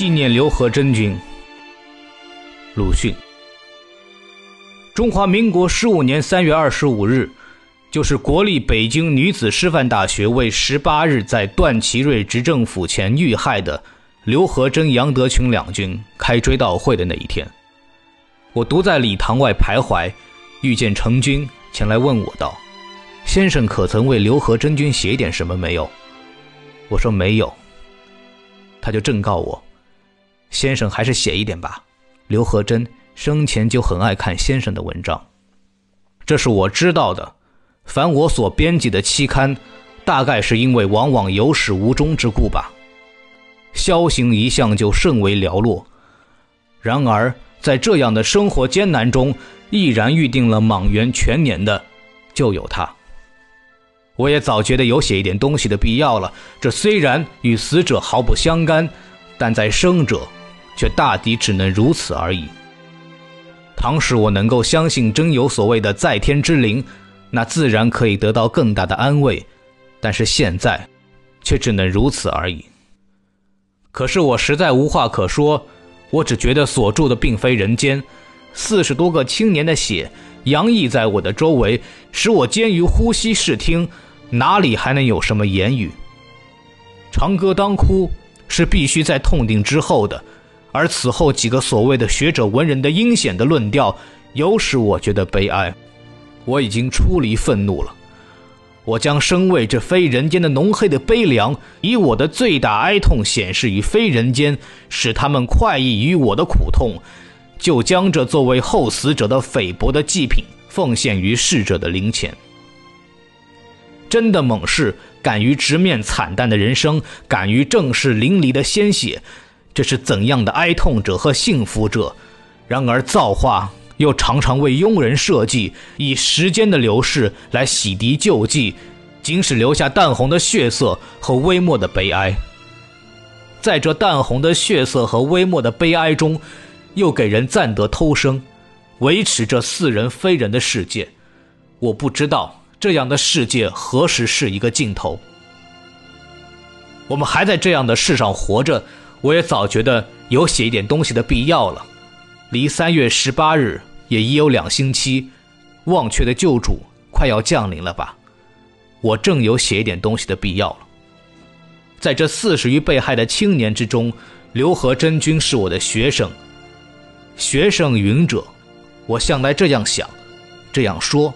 纪念刘和珍君。鲁迅。中华民国十五年三月二十五日，就是国立北京女子师范大学为十八日在段祺瑞执政府前遇害的刘和珍、杨德群两军开追悼会的那一天。我独在礼堂外徘徊，遇见程军前来问我道：“先生可曾为刘和珍君写点什么没有？”我说没有。他就正告我：“先生还是写一点吧。”刘和珍生前就很爱看先生的文章，这是我知道的。凡我所编辑的期刊，大概是因为往往有始无终之故吧。消行一向就甚为寥落，然而在这样的生活艰难中，毅然预定了莽原全年的，就有他。我也早觉得有写一点东西的必要了。这虽然与死者毫不相干，但在生者，却大抵只能如此而已。倘使我能够相信真有所谓的在天之灵，那自然可以得到更大的安慰。但是现在，却只能如此而已。可是我实在无话可说，我只觉得所住的并非人间，四十多个青年的血洋溢在我的周围，使我艰于呼吸视听。哪里还能有什么言语？长歌当哭是必须在痛定之后的，而此后几个所谓的学者文人的阴险的论调，有使我觉得悲哀。我已经出离愤怒了，我将身为这非人间的浓黑的悲凉，以我的最大哀痛显示于非人间，使他们快意于我的苦痛，就将这作为后死者的菲薄的祭品，奉献于逝者的灵前。真的猛士，敢于直面惨淡的人生，敢于正视淋漓的鲜血，这是怎样的哀痛者和幸福者？然而造化又常常为庸人设计，以时间的流逝来洗涤旧迹，仅使留下淡红的血色和微末的悲哀。在这淡红的血色和微末的悲哀中，又给人暂得偷生，维持这似人非人的世界。我不知道。这样的世界何时是一个尽头？我们还在这样的世上活着，我也早觉得有写一点东西的必要了。离三月十八日也已有两星期，忘却的救主快要降临了吧？我正有写一点东西的必要了。在这四十余被害的青年之中，刘和珍君是我的学生。学生云者，我向来这样想，这样说。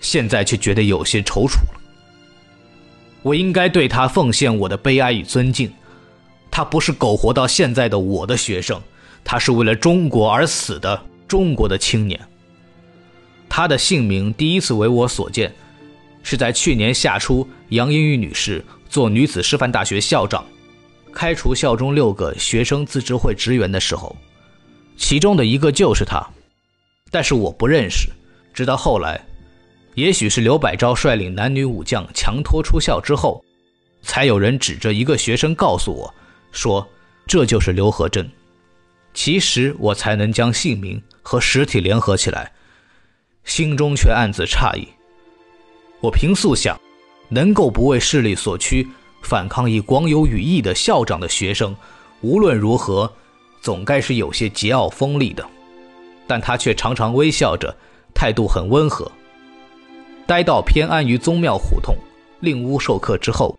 现在却觉得有些踌躇了。我应该对他奉献我的悲哀与尊敬。他不是苟活到现在的我的学生，他是为了中国而死的中国的青年。他的姓名第一次为我所见，是在去年夏初，杨英玉女士做女子师范大学校长，开除校中六个学生自治会职员的时候，其中的一个就是他。但是我不认识，直到后来。也许是刘百昭率领男女武将强拖出校之后，才有人指着一个学生告诉我，说这就是刘和珍。其实我才能将姓名和实体联合起来，心中却暗自诧异。我平素想，能够不为势力所趋，反抗以广有羽翼的校长的学生，无论如何，总该是有些桀骜锋利的。但他却常常微笑着，态度很温和。待到偏安于宗庙胡同，令屋授课之后，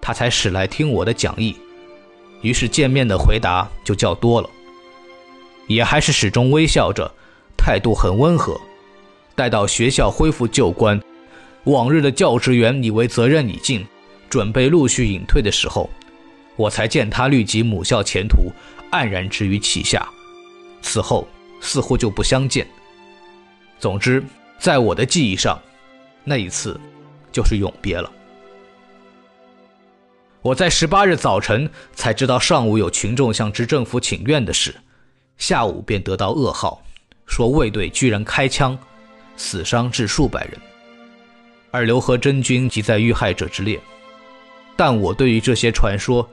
他才使来听我的讲义。于是见面的回答就较多了，也还是始终微笑着，态度很温和。待到学校恢复旧观，往日的教职员以为责任已尽，准备陆续隐退的时候，我才见他虑及母校前途，黯然之于旗下。此后似乎就不相见。总之，在我的记忆上。那一次，就是永别了。我在十八日早晨才知道上午有群众向执政府请愿的事，下午便得到噩耗，说卫队居然开枪，死伤至数百人，而刘和珍君即在遇害者之列。但我对于这些传说，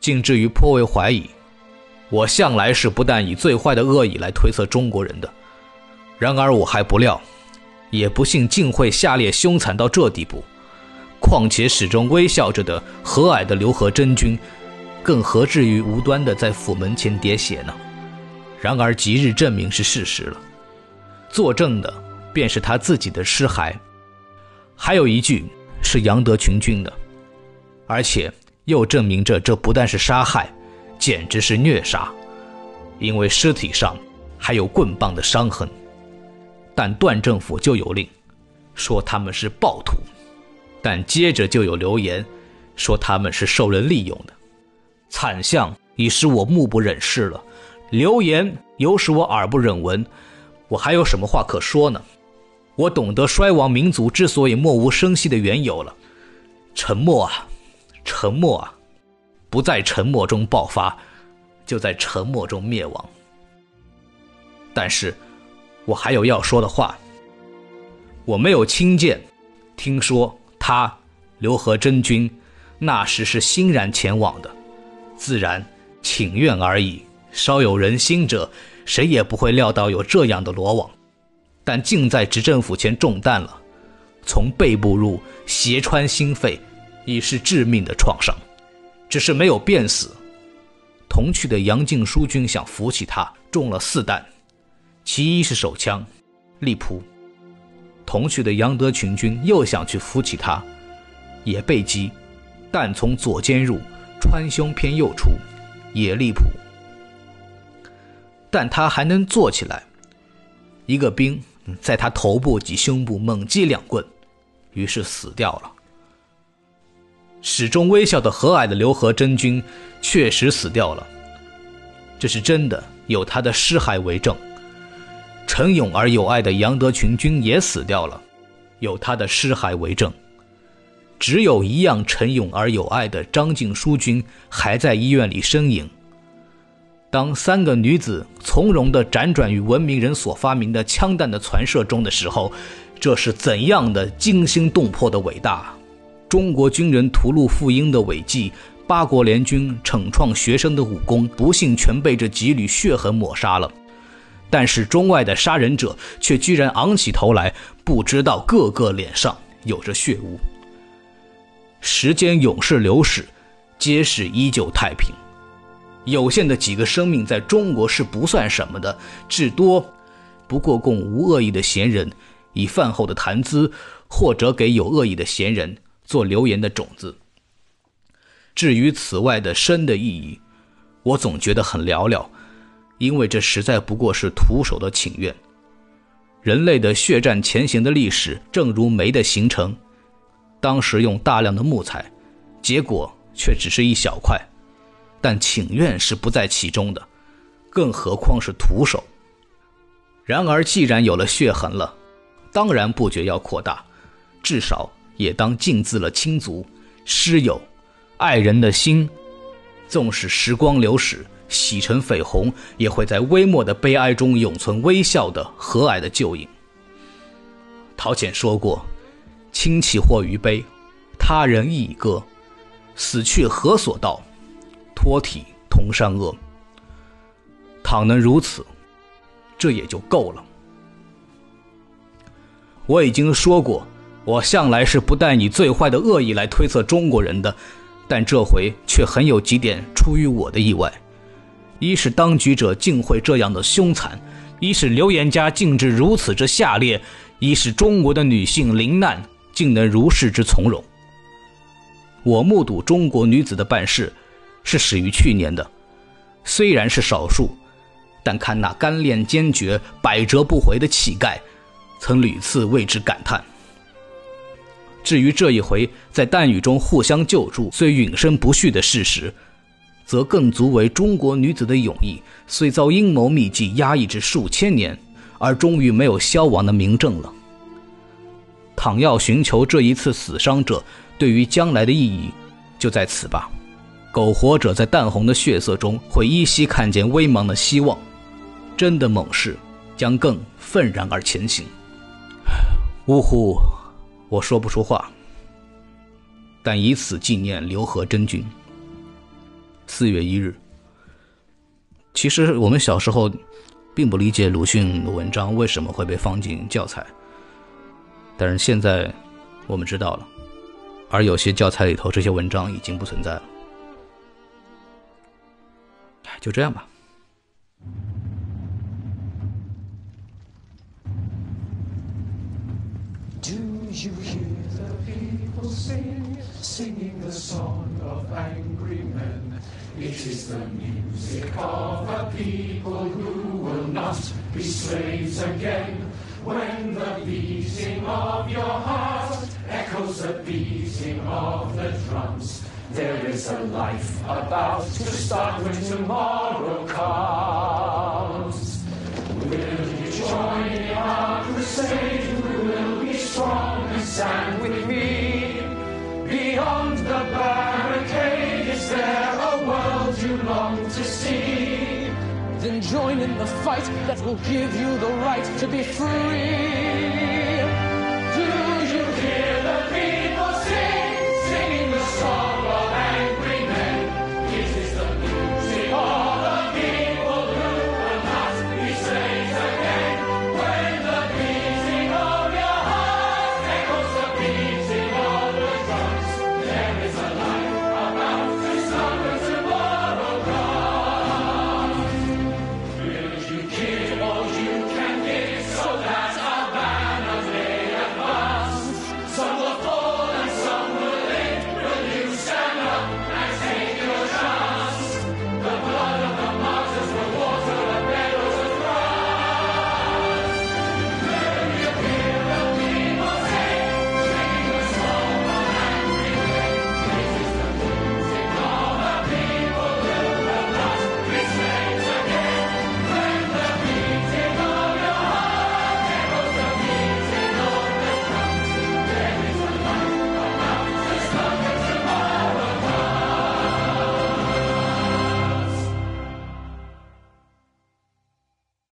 竟至于颇为怀疑。我向来是不但以最坏的恶意来推测中国人的，然而我还不料。也不信竟会下列凶残到这地步，况且始终微笑着的和蔼的刘和珍君，更何至于无端的在府门前喋血呢？然而即日证明是事实了，作证的便是他自己的尸骸，还有一具是杨德群君的，而且又证明着这不但是杀害，简直是虐杀，因为尸体上还有棍棒的伤痕。但段政府就有令，说他们是暴徒，但接着就有流言，说他们是受人利用的，惨象已使我目不忍视了，流言又使我耳不忍闻，我还有什么话可说呢？我懂得衰亡民族之所以默无声息的缘由了，沉默啊，沉默啊，不在沉默中爆发，就在沉默中灭亡。但是。我还有要说的话。我没有亲见，听说他刘和真君那时是欣然前往的，自然请愿而已。稍有人心者，谁也不会料到有这样的罗网。但竟在执政府前中弹了，从背部入，斜穿心肺，已是致命的创伤。只是没有便死。同去的杨敬书君想扶起他，中了四弹。其一是手枪，利扑。同去的杨德群军又想去扶起他，也被击，弹从左肩入，穿胸偏右出，也利扑。但他还能坐起来。一个兵在他头部及胸部猛击两棍，于是死掉了。始终微笑的和蔼的刘和真君确实死掉了，这是真的，有他的尸骸为证。沉勇而有爱的杨德群君也死掉了，有他的尸骸为证。只有一样沉勇而有爱的张静书君还在医院里呻吟。当三个女子从容地辗转于文明人所发明的枪弹的传射中的时候，这是怎样的惊心动魄的伟大！中国军人屠戮妇婴的伟绩，八国联军惩创学生的武功，不幸全被这几缕血痕抹杀了。但是中外的杀人者却居然昂起头来，不知道个个脸上有着血污。时间永是流逝，街市依旧太平。有限的几个生命在中国是不算什么的，至多不过供无恶意的闲人以饭后的谈资，或者给有恶意的闲人做留言的种子。至于此外的深的意义，我总觉得很寥寥。因为这实在不过是徒手的请愿。人类的血战前行的历史，正如煤的形成，当时用大量的木材，结果却只是一小块。但请愿是不在其中的，更何况是徒手。然而，既然有了血痕了，当然不觉要扩大，至少也当浸渍了亲族、师友、爱人的心。纵使时光流逝。洗尘绯红，也会在微末的悲哀中永存微笑的和蔼的旧影。陶潜说过：“亲戚或余悲，他人亦已歌。死去何所道？托体同山阿。倘能如此，这也就够了。”我已经说过，我向来是不带你最坏的恶意来推测中国人的，但这回却很有几点出于我的意外。一是当局者竟会这样的凶残，一是流言家竟至如此之下劣，一是中国的女性临难竟能如是之从容。我目睹中国女子的办事，是始于去年的，虽然是少数，但看那干练坚决、百折不回的气概，曾屡次为之感叹。至于这一回在弹雨中互相救助，虽永生不续的事实。则更足为中国女子的勇毅，虽遭阴谋秘计压抑至数千年，而终于没有消亡的明证了。倘要寻求这一次死伤者对于将来的意义，就在此吧。苟活者在淡红的血色中，会依稀看见微茫的希望。真的猛士将更愤然而前行。呜呼，我说不出话。但以此纪念刘和真君。四月一日。其实我们小时候并不理解鲁迅的文章为什么会被放进教材，但是现在我们知道了。而有些教材里头这些文章已经不存在了。就这样吧。Do you hear the people sing, singing the song of angry men? It is the music of a people who will not be slaves again. When the beating of your heart echoes the beating of the drums, there is a life about to start when tomorrow comes. Will you join our crusade? Who will be strong and stand join in the fight that will give you the right to be free.